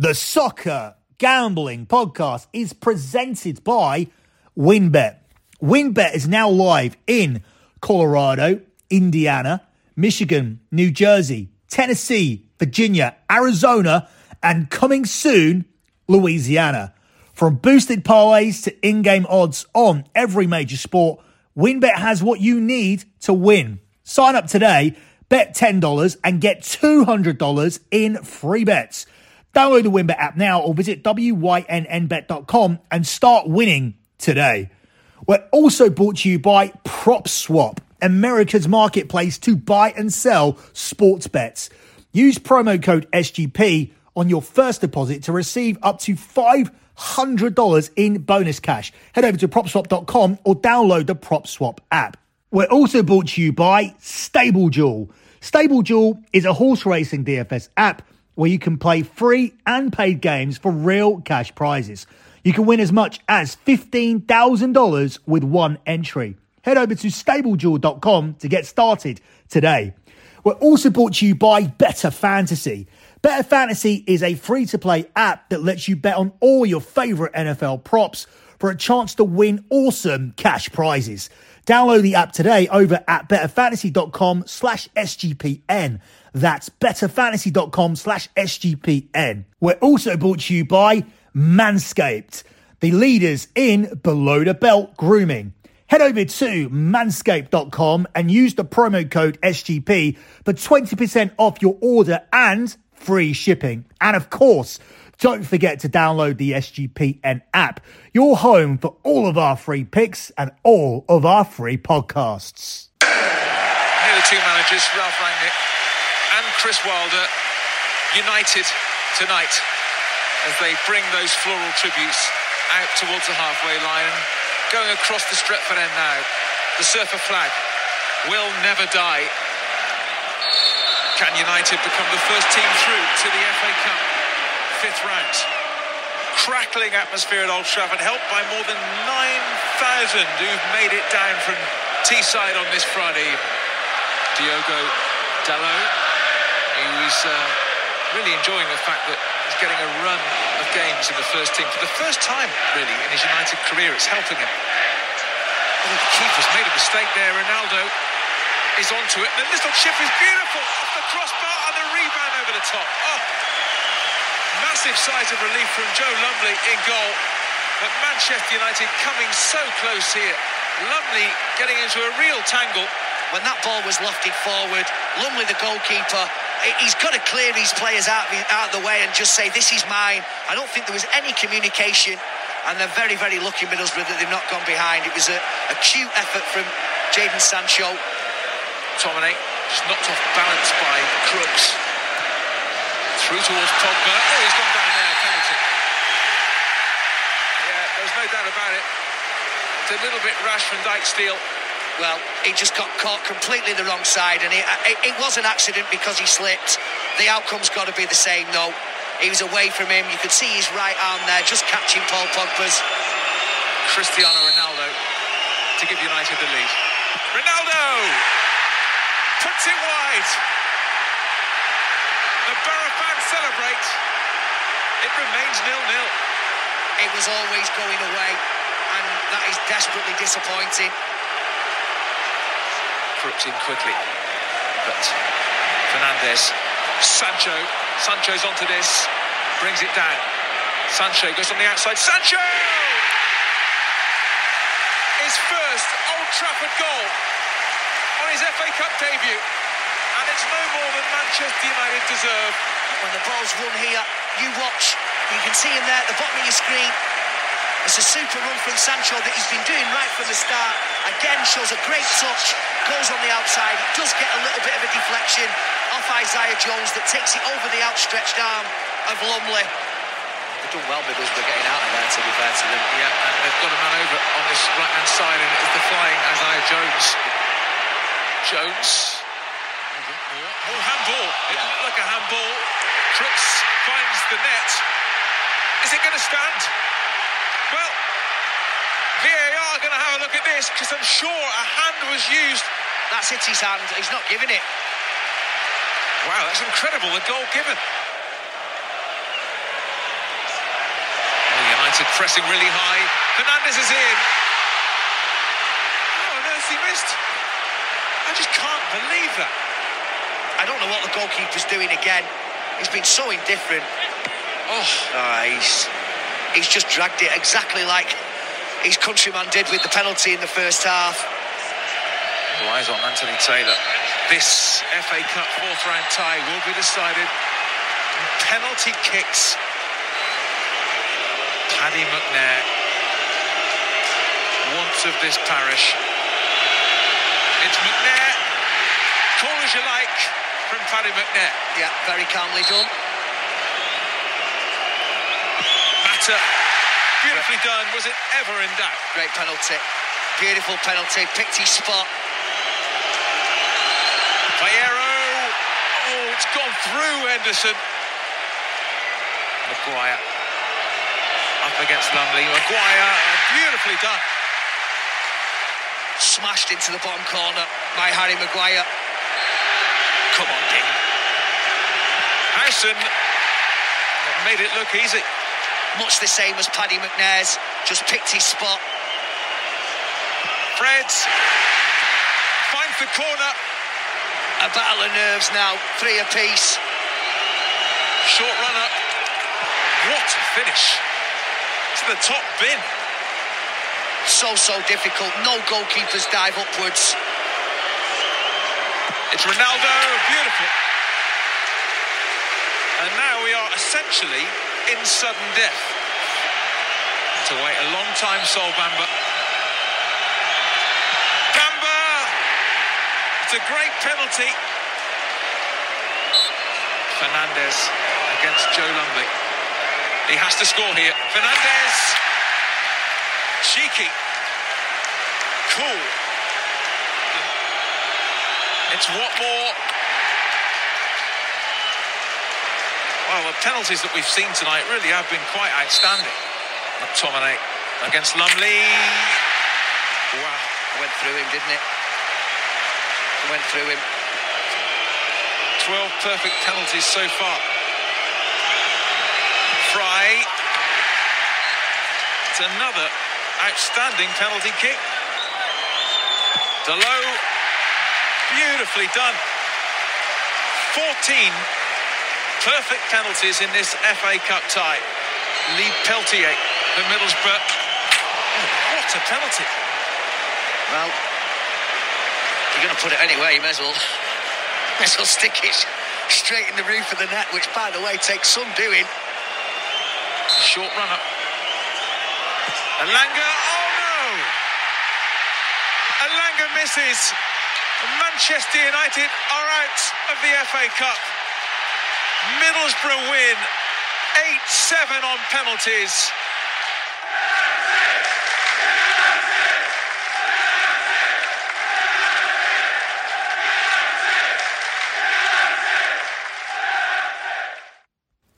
The Soccer Gambling Podcast is presented by WynnBET. WynnBET is now live in Colorado, Indiana, Michigan, New Jersey, Tennessee, Virginia, Arizona, and coming soon, Louisiana. From boosted parlays to in game odds on every major sport, WynnBET has what you need to win. Sign up today, bet $10, and get $200 in free bets. Download the WynnBET app now or visit WYNNBet.com and start winning today. We're also brought to you by PropSwap, America's marketplace to buy and sell sports bets. Use promo code SGP on your first deposit to receive up to $500 in bonus cash. Head over to propswap.com or download the PropSwap app. We're also brought to you by StableDuel. StableDuel is a horse racing DFS app where you can play free and paid games for real cash prizes. You can win as much as $15,000 with one entry. Head over to stableduel.com to get started today. We're also brought to you by Better Fantasy. Better Fantasy is a free to play app that lets you bet on all your favorite NFL props for a chance to win awesome cash prizes. Download the app today over at betterfantasy.com slash SGPN. That's betterfantasy.com slash SGPN. We're also brought to you by Manscaped, the leaders in below the belt grooming. Head over to manscaped.com and use the promo code SGP for 20% off your order and free shipping. And of course, don't forget to download the SGPN app, your home for all of our free picks and all of our free podcasts. Here are the two managers, Ralf Rangnick and Chris Wilder, united tonight as they bring those floral tributes out towards the halfway line. Going across the Stretford end now. The surfer flag will never die. Can United become the first team through to the FA Cup fifth round? Crackling atmosphere at Old Trafford, helped by more than 9,000 who've made it down from Teesside on this Friday. Diogo Dalot, who's uh, really enjoying the fact that he's getting a run of games in the first team for the first time, really, in his United career. It's helping him. Oh, the keeper's made a mistake there. Ronaldo is onto it. And the little chip is beautiful off the crossbar and the rebound over the top. Oh, massive sighs of relief from Joe Lumley in goal. But Manchester United coming so close here. Lumley getting into a real tangle. When that ball was lofted forward, Lumley, the goalkeeper, he's got to clear these players out of, out of the way and just say, this is mine. I don't think there was any communication. And they're very, very lucky, Middlesbrough, that they've not gone behind. It was a, a cute effort from Jadon Sancho. McTominay just knocked off balance by Crooks. Through towards Pogba. Oh, he's gone down there, penalty. Yeah, there's no doubt about it. It's a little bit rash from Dijksteel. Well, he just got caught completely the wrong side, and it, uh, it, it was an accident because he slipped. The outcome's got to be the same, though. He was away from him. You could see his right arm there, just catching Paul Pogba's. Cristiano Ronaldo to give United the lead. Ronaldo puts it wide. The Borough celebrate. It remains nil-nil. It was always going away, and that is desperately disappointing. Crooks in quickly, but Fernandes, Sancho, Sancho's onto this, brings it down. Sancho goes on the outside. Sancho! His first Old Trafford goal on his FA Cup debut. And it's no more than Manchester United deserve. When the ball's run here, you watch, you can see him there at the bottom of your screen. It's a super run from Sancho that he's been doing right from the start. Again, shows a great touch, goes on the outside. It does get a little bit of a deflection off Isaiah Jones that takes it over the outstretched arm of Lumley. They've done well, Middlesbrough, getting out of there, to be fair to them. Yeah, and they've got a man over on this right-hand side, and it's the flying Isaiah Jones. Jones. It Yeah. looked like a handball. Crooks finds the net. Is it going to stand? Well, VAR are going to have a look at this because I'm sure a hand was used. That's hit his hand. He's not giving it. Wow, that's incredible. The goal given. United pressing really high. Fernandes is in. Oh, on earth he missed. I just can't believe that. I don't know what the goalkeeper's doing again. He's been so indifferent. Oh, Ah, he's he's just dragged it exactly like his countryman did with the penalty in the first half. eyes on Anthony Taylor. This FA Cup fourth round tie will be decided penalty kicks. Paddy McNair, once of this parish. It's McNair. Call as you like from Paddy McNair. Yeah, very calmly done. Mata. Beautifully done. Was it ever in doubt? Great penalty. Beautiful penalty. Picked his spot. Fierro. Oh, it's gone through Henderson. Maguire. Up against Lumley. Maguire. oh, beautifully done. Smashed into the bottom corner by Harry Maguire. Come on, Dean. Howson made it look easy. Much the same as Paddy McNair's. Just picked his spot. Freds finds the corner. A battle of nerves now. Three apiece. Short run up. What a finish. To the top bin. So, so difficult. No goalkeepers dive upwards. It's Ronaldo. Beautiful. And now we are essentially in sudden death. To wait a long time, Sol Bamba. Bamba! It's a great penalty. Fernandes against Joe Lumley. He has to score here. Fernandes! Cheeky. It's Watmore. Well, the penalties that we've seen tonight really have been quite outstanding. McTominay against Lumley. Wow. Went through him, didn't it? Went through him. 12 perfect penalties so far. Fry. It's another outstanding penalty kick. Dalot. Beautifully done. 14 perfect penalties in this FA Cup tie. Lee Peltier for Middlesbrough. Oh, what a penalty. Well, you're going to put it anyway, you may as well, may as well stick it straight in the roof of the net, which, by the way, takes some doing. Short run up. Elanga, oh no! Elanga misses. Manchester United are out of the FA Cup. Middlesbrough win 8 7 on penalties.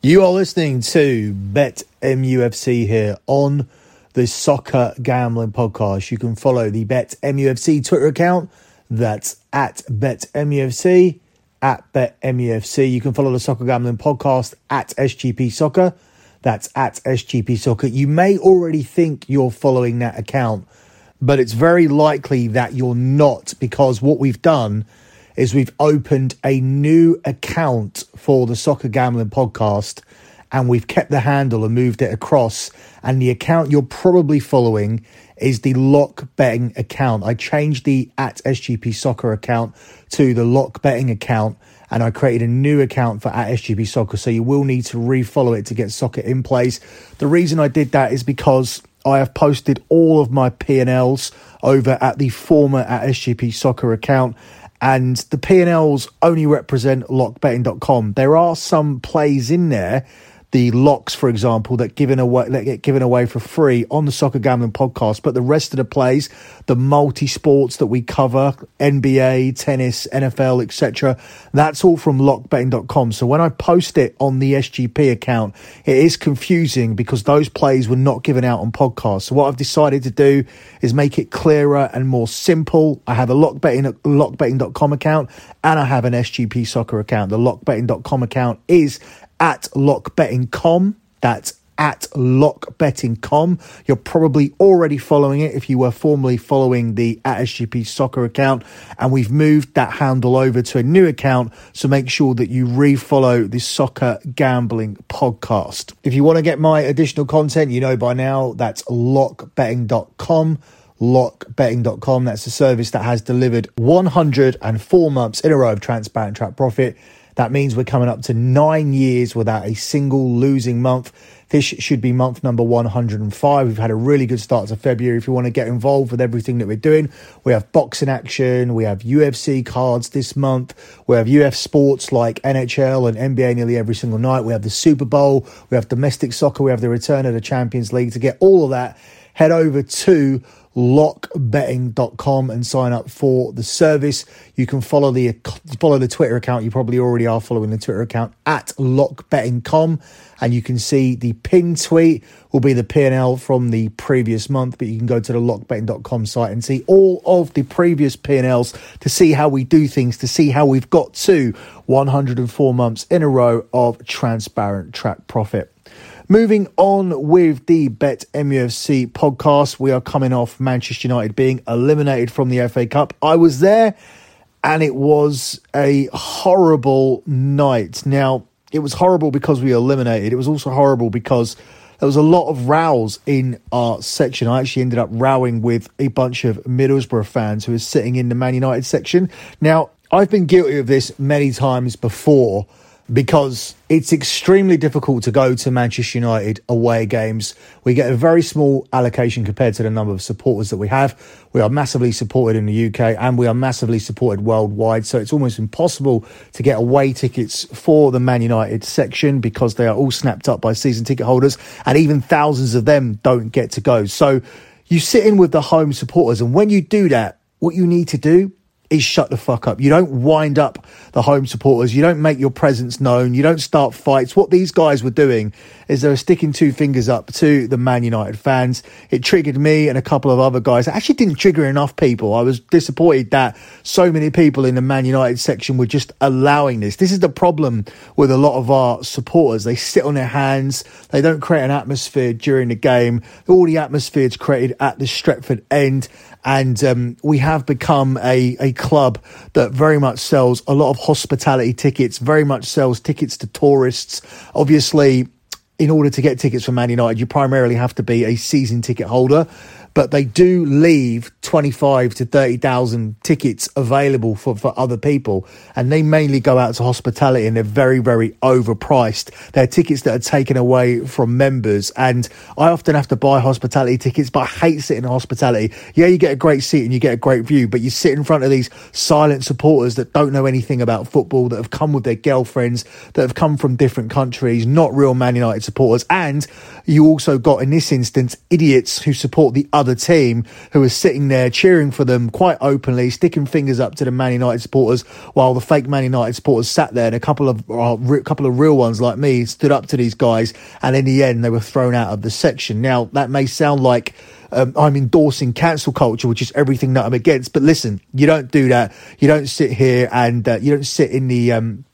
You are listening to Bet MUFC here on the Soccer Gambling Podcast. You can follow the Bet MUFC Twitter account. That's at Bet MUFC, at Bet MUFC. You can follow the Soccer Gambling Podcast at SGP Soccer. That's at SGP Soccer. You may already think you're following that account, but it's very likely that you're not because what we've done is we've opened a new account for the Soccer Gambling Podcast and we've kept the handle and moved it across. And the account you're probably following is the Lock Betting account. I changed the at SGP Soccer account to the Lock Betting account and I created a new account for at SGP Soccer. So you will need to refollow it to get soccer in place. The reason I did that is because I have posted all of my P&Ls over at the former at SGP Soccer account and the P&Ls only represent lockbetting.com. There are some plays in there, the locks, for example, that given away that get given away for free on the Soccer Gambling Podcast. But the rest of the plays, the multi sports that we cover, NBA, tennis, NFL, etc., that's all from lockbetting.com. So when I post it on the SGP account, it is confusing because those plays were not given out on podcasts. So what I've decided to do is make it clearer and more simple. I have a lockbetting lockbetting.com account and I have an SGP soccer account. The lockbetting.com account is at lockbetting.com. That's at lockbetting.com. You're probably already following it if you were formerly following the at SGP soccer account. And we've moved that handle over to a new account. So make sure that you refollow the soccer gambling podcast. If you want to get my additional content, you know by now that's lockbetting.com lockbetting.com. That's a service that has delivered 104 months in a row of transparent track profit. That means we're coming up to nine years without a single losing month. This should be month number 105. We've had a really good start to February. If you want to get involved with everything that we're doing, we have boxing action, we have UFC cards this month, we have UF sports like NHL and NBA nearly every single night. We have the Super Bowl, we have domestic soccer, we have the return of the Champions League. To get all of that, head over to lockbetting.com and sign up for the service. You can follow the follow the Twitter account. You probably already are following the Twitter account at lockbetting.com and you can see the pin tweet will be the P&L from the previous month, but you can go to the lockbetting.com site and see all of the previous P&Ls to see how we do things, to see how we've got to 104 months in a row of transparent track profit. Moving on with the Bet MUFC podcast, we are coming off Manchester United being eliminated from the FA Cup. I was there and it was a horrible night. Now, it was horrible because we eliminated. It was also horrible because there was a lot of rows in our section. I actually ended up rowing with a bunch of Middlesbrough fans who were sitting in the Man United section. Now, I've been guilty of this many times before because it's extremely difficult to go to Manchester United away games. We get a very small allocation compared to the number of supporters that we have. We are massively supported in the UK and we are massively supported worldwide. So it's almost impossible to get away tickets for the Man United section because they are all snapped up by season ticket holders and even thousands of them don't get to go. So you sit in with the home supporters and when you do that, what you need to do is shut the fuck up. You don't wind up the home supporters. You don't make your presence known. You don't start fights. What these guys were doing is they were sticking two fingers up to the Man United fans. It triggered me and a couple of other guys. It actually didn't trigger enough people. I was disappointed that so many people in the Man United section were just allowing this. This is the problem with a lot of our supporters. They sit on their hands. They don't create an atmosphere during the game. All the atmosphere is created at the Stretford end and um, we have become a, a club that very much sells a lot of hospitality tickets, very much sells tickets to tourists. Obviously, in order to get tickets for Man United, you primarily have to be a season ticket holder but they do leave 25 to 30,000 tickets available for, for other people. And they mainly go out to hospitality and they're very, very overpriced. They're tickets that are taken away from members. And I often have to buy hospitality tickets, but I hate sitting in hospitality. Yeah, you get a great seat and you get a great view, but you sit in front of these silent supporters that don't know anything about football, that have come with their girlfriends, that have come from different countries, not real Man United supporters. And you also got, in this instance, idiots who support the other team who are sitting there cheering for them quite openly, sticking fingers up to the Man United supporters, while the fake Man United supporters sat there and a couple of uh, couple of real ones like me stood up to these guys, and in the end they were thrown out of the section. Now that may sound like. Um, I'm endorsing cancel culture, which is everything that I'm against. But listen, you don't do that. You don't sit here and uh, you don't sit in the um,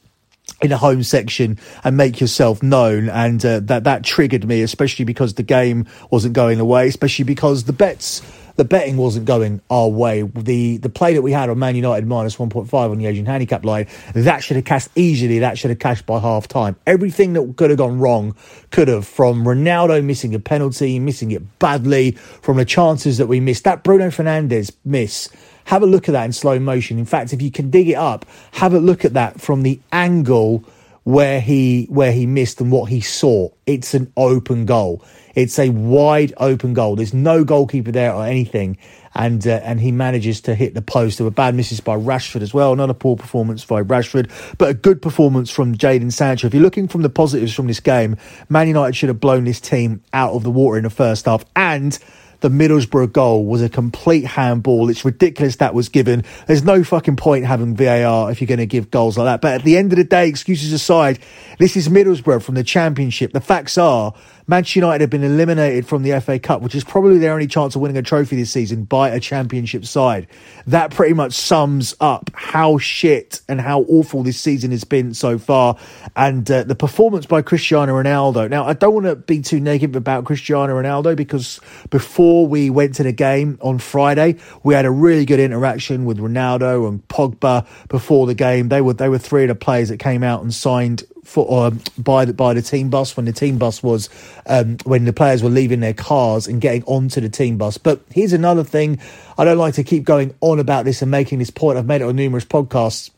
in a home section and make yourself known. And uh, that that triggered me, especially because the game wasn't going away, especially because the bets. The betting wasn't going our way. The the play that we had on Man United minus 1.5 on the Asian handicap line, that should have cashed easily. That should have cashed by half time. Everything that could have gone wrong could have, from Ronaldo missing a penalty, missing it badly, from the chances that we missed. That Bruno Fernandes miss have a look at that in slow motion. In fact, if you can dig it up, have a look at that from the angle where he where he missed and what he saw. It's an open goal. It's a wide open goal. There's no goalkeeper there or anything, and uh, and he manages to hit the post. There were bad misses by Rashford as well. Not a poor performance by Rashford, but a good performance from Jadon Sancho. If you're looking from the positives from this game, Man United should have blown this team out of the water in the first half, and the Middlesbrough goal was a complete handball. It's ridiculous that was given. There's no fucking point having VAR if you're going to give goals like that. But at the end of the day, excuses aside, this is Middlesbrough from the Championship. The facts are Manchester United have been eliminated from the FA Cup, which is probably their only chance of winning a trophy this season by a Championship side. That pretty much sums up how shit and how awful this season has been so far. And uh, the performance by Cristiano Ronaldo. Now, I don't want to be too negative about Cristiano Ronaldo because before we went to the game on Friday, we had a really good interaction with Ronaldo and Pogba before the game. They were they were three of the players that came out and signed for um, by the by the team bus when the team bus was um, when the players were leaving their cars and getting onto the team bus. But here's another thing: I don't like to keep going on about this and making this point. I've made it on numerous podcasts.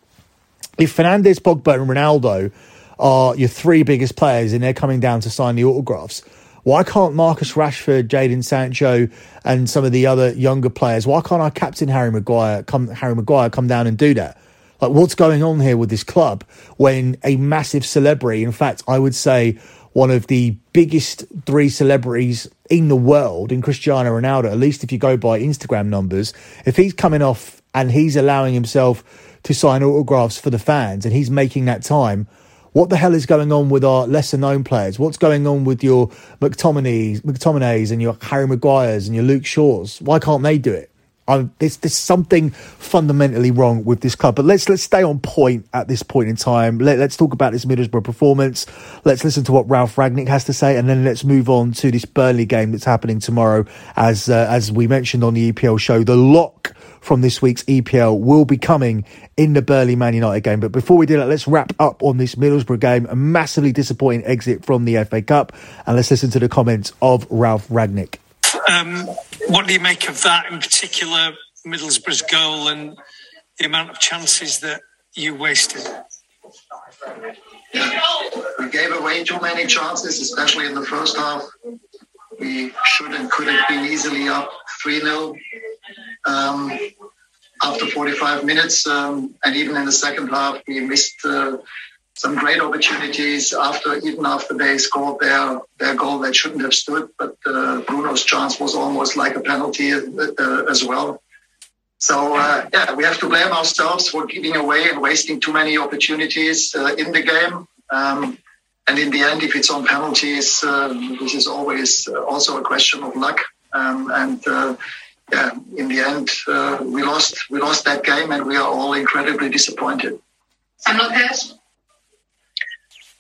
If Fernandes, Pogba, and Ronaldo are your three biggest players and they're coming down to sign the autographs, why can't Marcus Rashford, Jadon Sancho, and some of the other younger players? Why can't our captain Harry Maguire come Harry Maguire come down and do that? Like, what's going on here with this club when a massive celebrity, in fact, I would say one of the biggest three celebrities in the world in Cristiano Ronaldo, at least if you go by Instagram numbers, if he's coming off and he's allowing himself to sign autographs for the fans and he's making that time, what the hell is going on with our lesser known players? What's going on with your McTominays, McTominays and your Harry Maguires and your Luke Shaws? Why can't they do it? I'm, there's, there's something fundamentally wrong with this club. But let's let's stay on point at this point in time. Let, us talk about this Middlesbrough performance. Let's listen to what Ralf Rangnick has to say, and then let's move on to this Burnley game that's happening tomorrow. As uh, as we mentioned on the EPL show, the lock from this week's EPL will be coming in the Burnley Man United game. But before we do that, let's wrap up on this Middlesbrough game. A massively disappointing exit from the FA Cup, and let's listen to the comments of Ralf Rangnick. Um, what do you make of that in particular, Middlesbrough's goal and the amount of chances that you wasted? We gave away too many chances, especially in the first half. We should and could have been easily up 3 0 um, after 45 minutes. Um, and even in the second half, we missed uh, some great opportunities after even after they scored their their goal that shouldn't have stood. But uh, Bruno's chance was almost like a penalty uh, as well. So uh, yeah, we have to blame ourselves for giving away and wasting too many opportunities uh, in the game. Um, and in the end, if it's on penalties, um, this is always uh, also a question of luck. Um, and uh, yeah, in the end, we lost we lost that game, and we are all incredibly disappointed. Sam Lopez.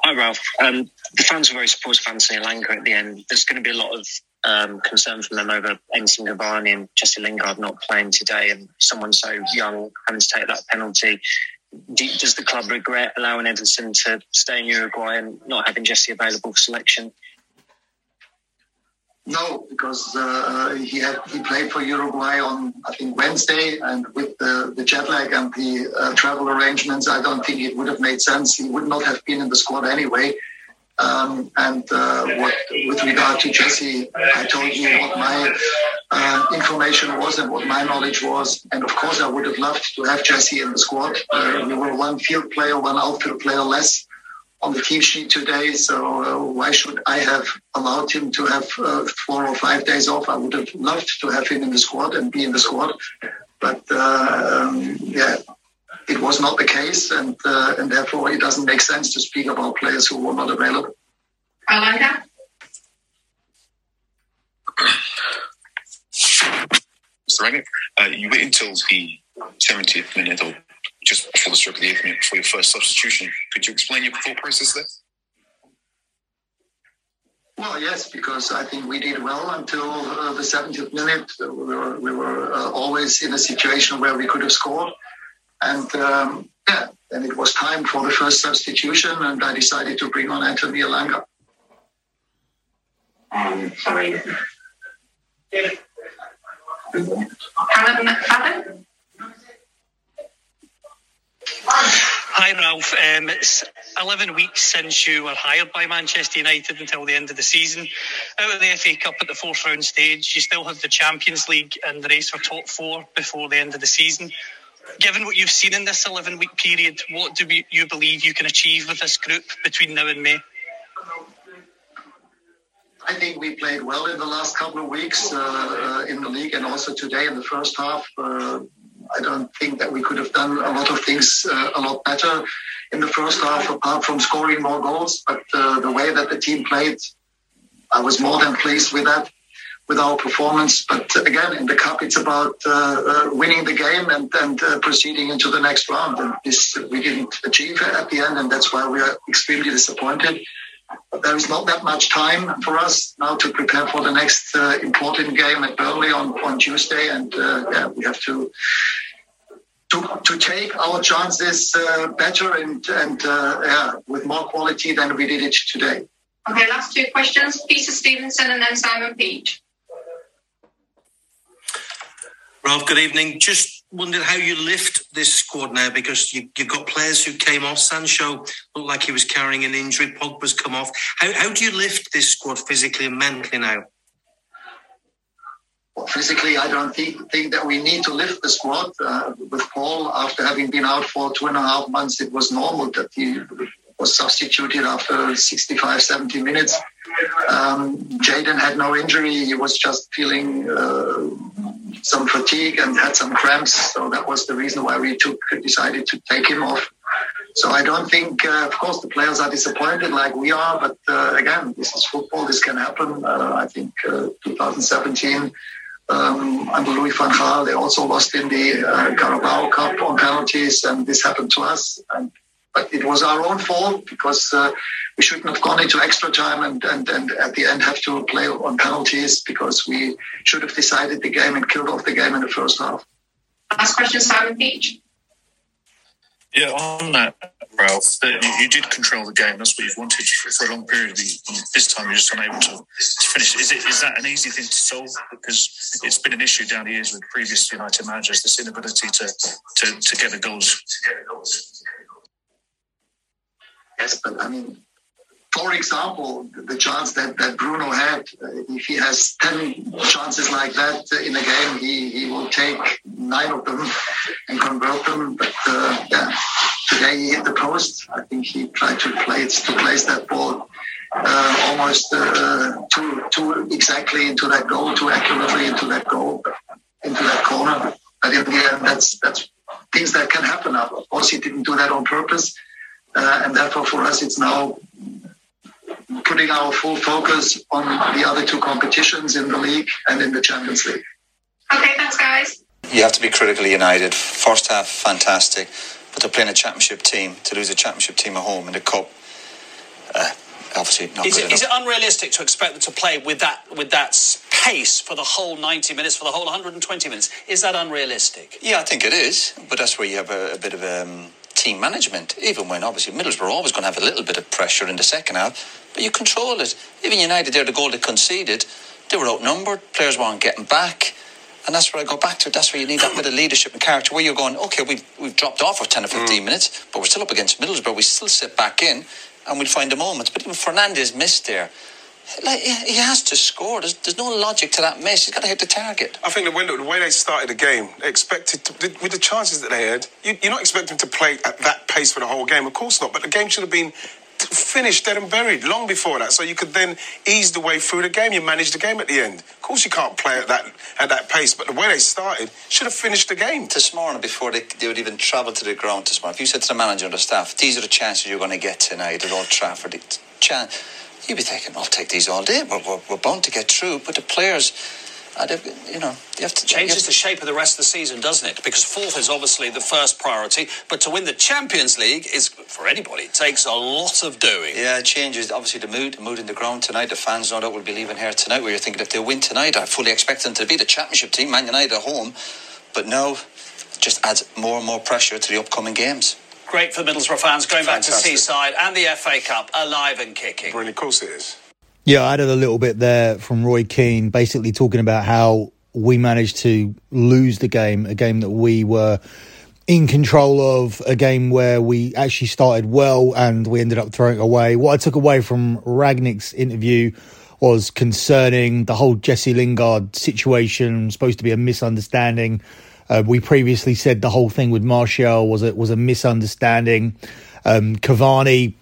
Hi, Ralf. Um, the fans were very supportive of Anthony Elanga at the end. There's going to be a lot of um, concern from them over Edinson Cavani and Jesse Lingard not playing today and someone so young having to take that penalty. Do, does the club regret allowing Edinson to stay in Uruguay and not having Jesse available for selection? No, because uh, he had he played for Uruguay on I think Wednesday, and with the, the jet lag and the uh, travel arrangements, I don't think it would have made sense. He would not have been in the squad anyway. Um, and uh, what, with regard to Jesse, I told you what my uh, information was and what my knowledge was. And of course, I would have loved to have Jesse in the squad. Uh, we were one field player, one outfield player less on the team sheet today. So uh, why should I have allowed him to have uh, four or five days off? I would have loved to have him in the squad and be in the squad, but uh, um, yeah, it was not the case, and uh, and therefore it doesn't make sense to speak about players who were not available. Elanga. Mr. Rangnick, uh, you wait until the 70th minute or just before the stroke of the eighth minute for your first substitution. Could you explain your thought process there? Well, yes, because I think we did well until uh, the 70th minute. We were, we were uh, always in a situation where we could have scored. And um, yeah, then it was time for the first substitution, and I decided to bring on Anthony Elanga. Um, sorry. Callum McFadden? Hi, Ralf. Um, it's 11 weeks since you were hired by Manchester United until the end of the season. Out of the FA Cup at the fourth round stage, you still have the Champions League and the race for top four before the end of the season. Given what you've seen in this 11 week period, what do you believe you can achieve with this group between now and May? I think we played well in the last couple of weeks uh, in the league and also today in the first half. Uh, I don't think that we could have done a lot of things uh, a lot better in the first half, apart from scoring more goals. But uh, the way that the team played, I was more than pleased with that, with our performance. But again, in the cup, it's about uh, uh winning the game and, and uh, proceeding into the next round. And this we didn't achieve at the end, and that's why we are extremely disappointed. But there is not that much time for us now to prepare for the next uh, important game at Burnley on, on Tuesday, and yeah, we have to to, to take our chances uh, better and, and uh, yeah, with more quality than we did it today. Okay, last two questions. Peter Stevenson and then Simon Peach. Ralf, good evening. Just wondered how you lift this squad now because you, have got players who came off. Sancho looked like he was carrying an injury. Pogba's come off. How, how do you lift this squad physically and mentally now? physically, I don't think, think that we need to lift the squad. Uh, with Paul, after having been out for two and a half months, it was normal that he was substituted after 65, 70 minutes. Um, Jadon had no injury. He was just feeling uh, some fatigue and had some cramps. So that was the reason why we took decided to take him off. So I don't think, uh, of course, the players are disappointed like we are. But uh, again, this is football. This can happen. Uh, I think uh, 2017 um, under Louis van Gaal. They also lost in the uh, Carabao Cup on penalties, and this happened to us. And, but it was our own fault because uh, we shouldn't have gone into extra time and, and, and at the end have to play on penalties because we should have decided the game and killed off the game in the first half. Last question, Simon Peach. Yeah, on that, Ralf, you, you, did control the game. That's what you've wanted for, for a long period. This time, you're just unable to, to, finish. Is it is that an easy thing to solve? Because it's been an issue down the years with previous United managers, this inability to to, to get the goals. Yes, but I mean, for example, the chance that, that Bruno had, uh, if he has 10 chances like that in a game, he, he will take nine of them and convert them. But uh, yeah, today he hit the post. I think he tried to play to place that ball uh, almost uh, too, too exactly into that goal, too accurately into that goal, into that corner. But in the end, that's, that's things that can happen. Of course, he didn't do that on purpose. Uh, and therefore, for us, it's now putting our full focus on the other two competitions in the league and in the Champions League. Okay, thanks, guys. You have to be critically united. First half, fantastic, but to play in a championship team to lose a championship team at home in the cup. Uh, obviously, not is it, is it unrealistic to expect them to play with that with that pace for the whole 90 minutes, for the whole 120 minutes? Is that unrealistic? Yeah, I think it is, but that's where you have a, a bit of um, team management. Even when obviously Middlesbrough are always going to have a little bit of pressure in the second half, but you control it. Even United, there, the goal they conceded, they were outnumbered. Players weren't getting back. And that's where I go back to. That's where you need that bit of leadership and character where you're going, okay, we've, we've dropped off for 10 or 15 mm. minutes, but we're still up against Middlesbrough. We still sit back in and we'll find the moments. But even Fernandes missed there. Like he has to score. There's, there's no logic to that miss. He's got to hit the target. I think the, window, the way they started the game, they expected to, with the chances that they had. You, you're not expecting to play at that pace for the whole game, of course not. But the game should have been finished dead and buried long before that, so you could then ease the way through the game. You manage the game at the end. Of course, you can't play at that at that pace, but the way they started should have finished the game. This morning, before they, they would even travel to the ground this morning, if you said to the manager and the staff, "These are the chances you're going to get tonight at Old Trafford," chance, you'd be thinking, "I'll take these all day. We're, we're, we're bound to get through." But the players uh, you know, you have to changes have to... the shape of the rest of the season, doesn't it? Because fourth is obviously the first priority, but to win the Champions League is for anybody. It takes a lot of doing. Yeah, it changes obviously the mood, the mood in the ground tonight. The fans no doubt will be leaving here tonight. Where you're thinking if they win tonight, I fully expect them to be the Championship team, Man United at home. But now, just adds more and more pressure to the upcoming games. Great for Middlesbrough fans going Fantastic. back to Teesside and the FA Cup alive and kicking. Brilliant, of course it is. Yeah, I added a little bit there from Roy Keane, basically talking about how we managed to lose the game, a game that we were in control of, a game where we actually started well and we ended up throwing it away. What I took away from Rangnick's interview was concerning the whole Jesse Lingard situation, supposed to be a misunderstanding. Uh, we previously said the whole thing with Martial was a, was a misunderstanding. Um, Cavani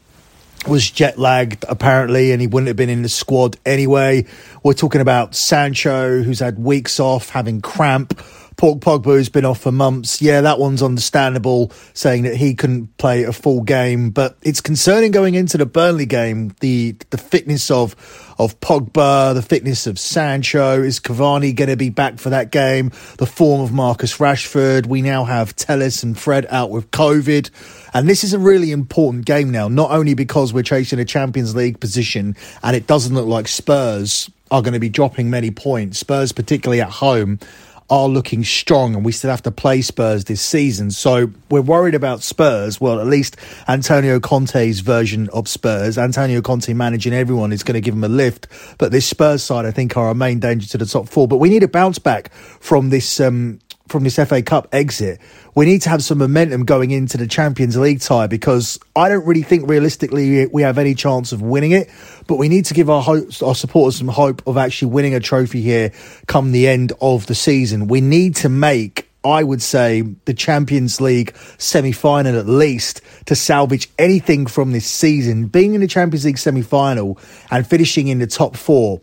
was jet lagged apparently, and he wouldn't have been in the squad anyway. We're talking about Sancho, who's had weeks off, having cramp. Paul Pogba, who's been off for months. Yeah, that one's understandable, saying that he couldn't play a full game. But it's concerning going into the Burnley game, the the fitness of of Pogba, the fitness of Sancho. Is Cavani going to be back for that game? The form of Marcus Rashford. We now have Telles and Fred out with COVID. And this is a really important game now, not only because we're chasing a Champions League position and it doesn't look like Spurs are going to be dropping many points, Spurs, particularly at home, are looking strong and we still have to play Spurs this season. So we're worried about Spurs. Well, at least Antonio Conte's version of Spurs. Antonio Conte managing everyone is going to give them a lift. But this Spurs side, I think, are our main danger to the top four. But we need a bounce back from this um, from this FA Cup exit, we need to have some momentum going into the Champions League tie because I don't really think realistically we have any chance of winning it. But we need to give our hope, our supporters some hope of actually winning a trophy here come the end of the season. We need to make. I would say the Champions League semi final at least to salvage anything from this season. Being in the Champions League semi final and finishing in the top four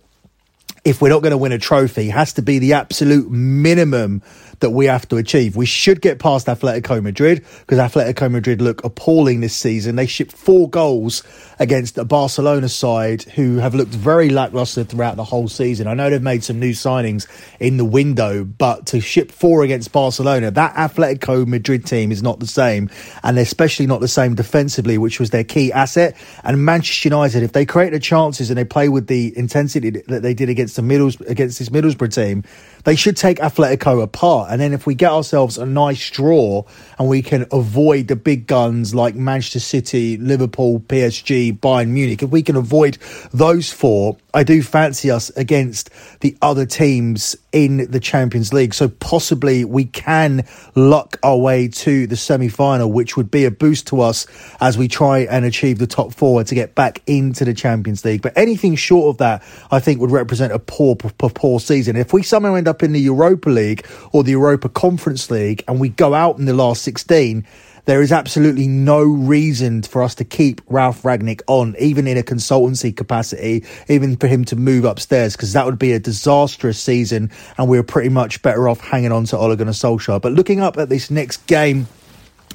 if we're not going to win a trophy has to be the absolute minimum that we have to achieve. We should get past Atletico Madrid because Atletico Madrid look appalling this season. They shipped four goals against a Barcelona side who have looked very lackluster throughout the whole season. I know they've made some new signings in the window, but to ship four against Barcelona, that Atletico Madrid team is not the same, and they're especially not the same defensively, which was their key asset. And Manchester United, if they create the chances and they play with the intensity that they did against the Middles against this Middlesbrough team, they should take Atletico apart. And then if we get ourselves a nice draw and we can avoid the big guns like Manchester City, Liverpool, PSG, Bayern Munich, if we can avoid those four, I do fancy us against the other teams in the Champions League. So possibly we can luck our way to the semi final, which would be a boost to us as we try and achieve the top four to get back into the Champions League. But anything short of that, I think would represent a poor, poor, poor season. If we somehow end up in the Europa League or the Europa Conference League and we go out in the last 16, there is absolutely no reason for us to keep Ralf Rangnick on, even in a consultancy capacity, even for him to move upstairs, because that would be a disastrous season, and we're pretty much better off hanging on to Ole Gunnar Solskjaer. But looking up at this next game,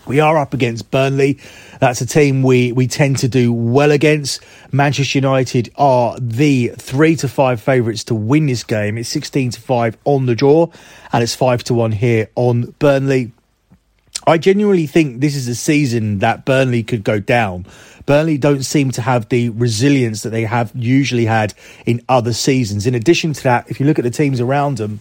we are up against Burnley. That's a team we, we tend to do well against. Manchester United are the three to five favourites to win this game. It's 16 to five on the draw and it's five to one here on Burnley. I genuinely think this is a season that Burnley could go down. Burnley don't seem to have the resilience that they have usually had in other seasons. In addition to that, if you look at the teams around them,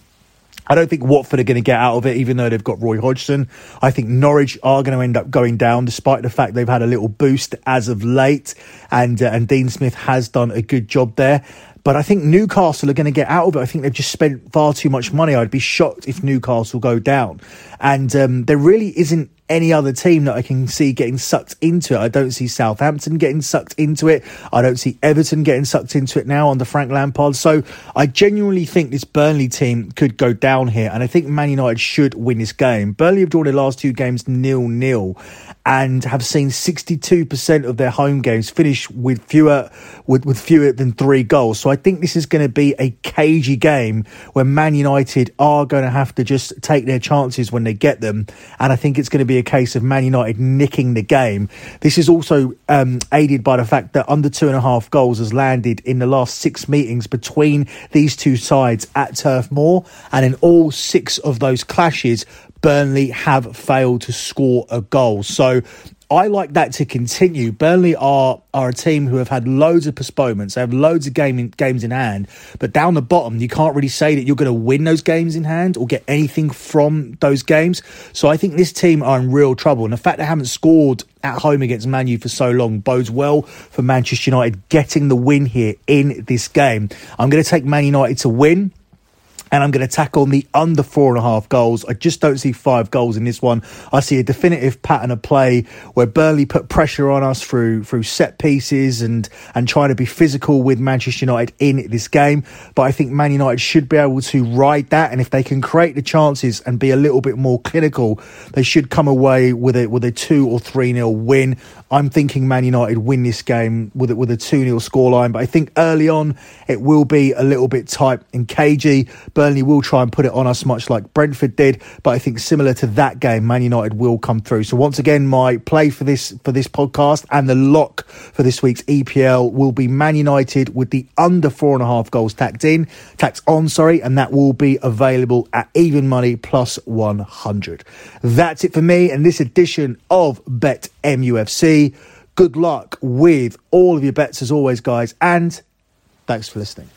I don't think Watford are going to get out of it, even though they've got Roy Hodgson. I think Norwich are going to end up going down, despite the fact they've had a little boost as of late, and uh, and Dean Smith has done a good job there. But I think Newcastle are going to get out of it. I think they've just spent far too much money. I'd be shocked if Newcastle go down. And um, there really isn't any other team that I can see getting sucked into it. I don't see Southampton getting sucked into it. I don't see Everton getting sucked into it now under Frank Lampard. So I genuinely think this Burnley team could go down here. And I think Man United should win this game. Burnley have drawn their last two games nil nil and have seen 62% of their home games finish with fewer with, with fewer than three goals. So I think this is going to be a cagey game where Man United are going to have to just take their chances when they get them. And I think it's going to be a case of Man United nicking the game. This is also um, aided by the fact that under two and a half goals has landed in the last six meetings between these two sides at Turf Moor. And in all six of those clashes, Burnley have failed to score a goal. So I like that to continue. Burnley are are a team who have had loads of postponements. They have loads of game in, games in hand, but down the bottom, you can't really say that you're going to win those games in hand or get anything from those games. So I think this team are in real trouble, and the fact they haven't scored at home against Manu for so long bodes well for Manchester United getting the win here in this game. I'm going to take Man United to win. And I'm going to tackle the under four and a half goals. I just don't see five goals in this one. I see a definitive pattern of play where Burnley put pressure on us through through set pieces and and trying to be physical with Manchester United in this game. But I think Man United should be able to ride that, and if they can create the chances and be a little bit more clinical, they should come away with a with a two or three nil win. I'm thinking Man United win this game with a, with a 2 0 scoreline, but I think early on it will be a little bit tight and cagey. Burnley will try and put it on us, much like Brentford did, but I think similar to that game, Man United will come through. So once again, my play for this for this podcast and the lock for this week's EPL will be Man United with the under four and a half goals tacked in, tacked on, sorry, and that will be available at even money plus 100. That's it for me and this edition of Bet MUFC. Good luck with all of your bets as always, guys, and thanks for listening.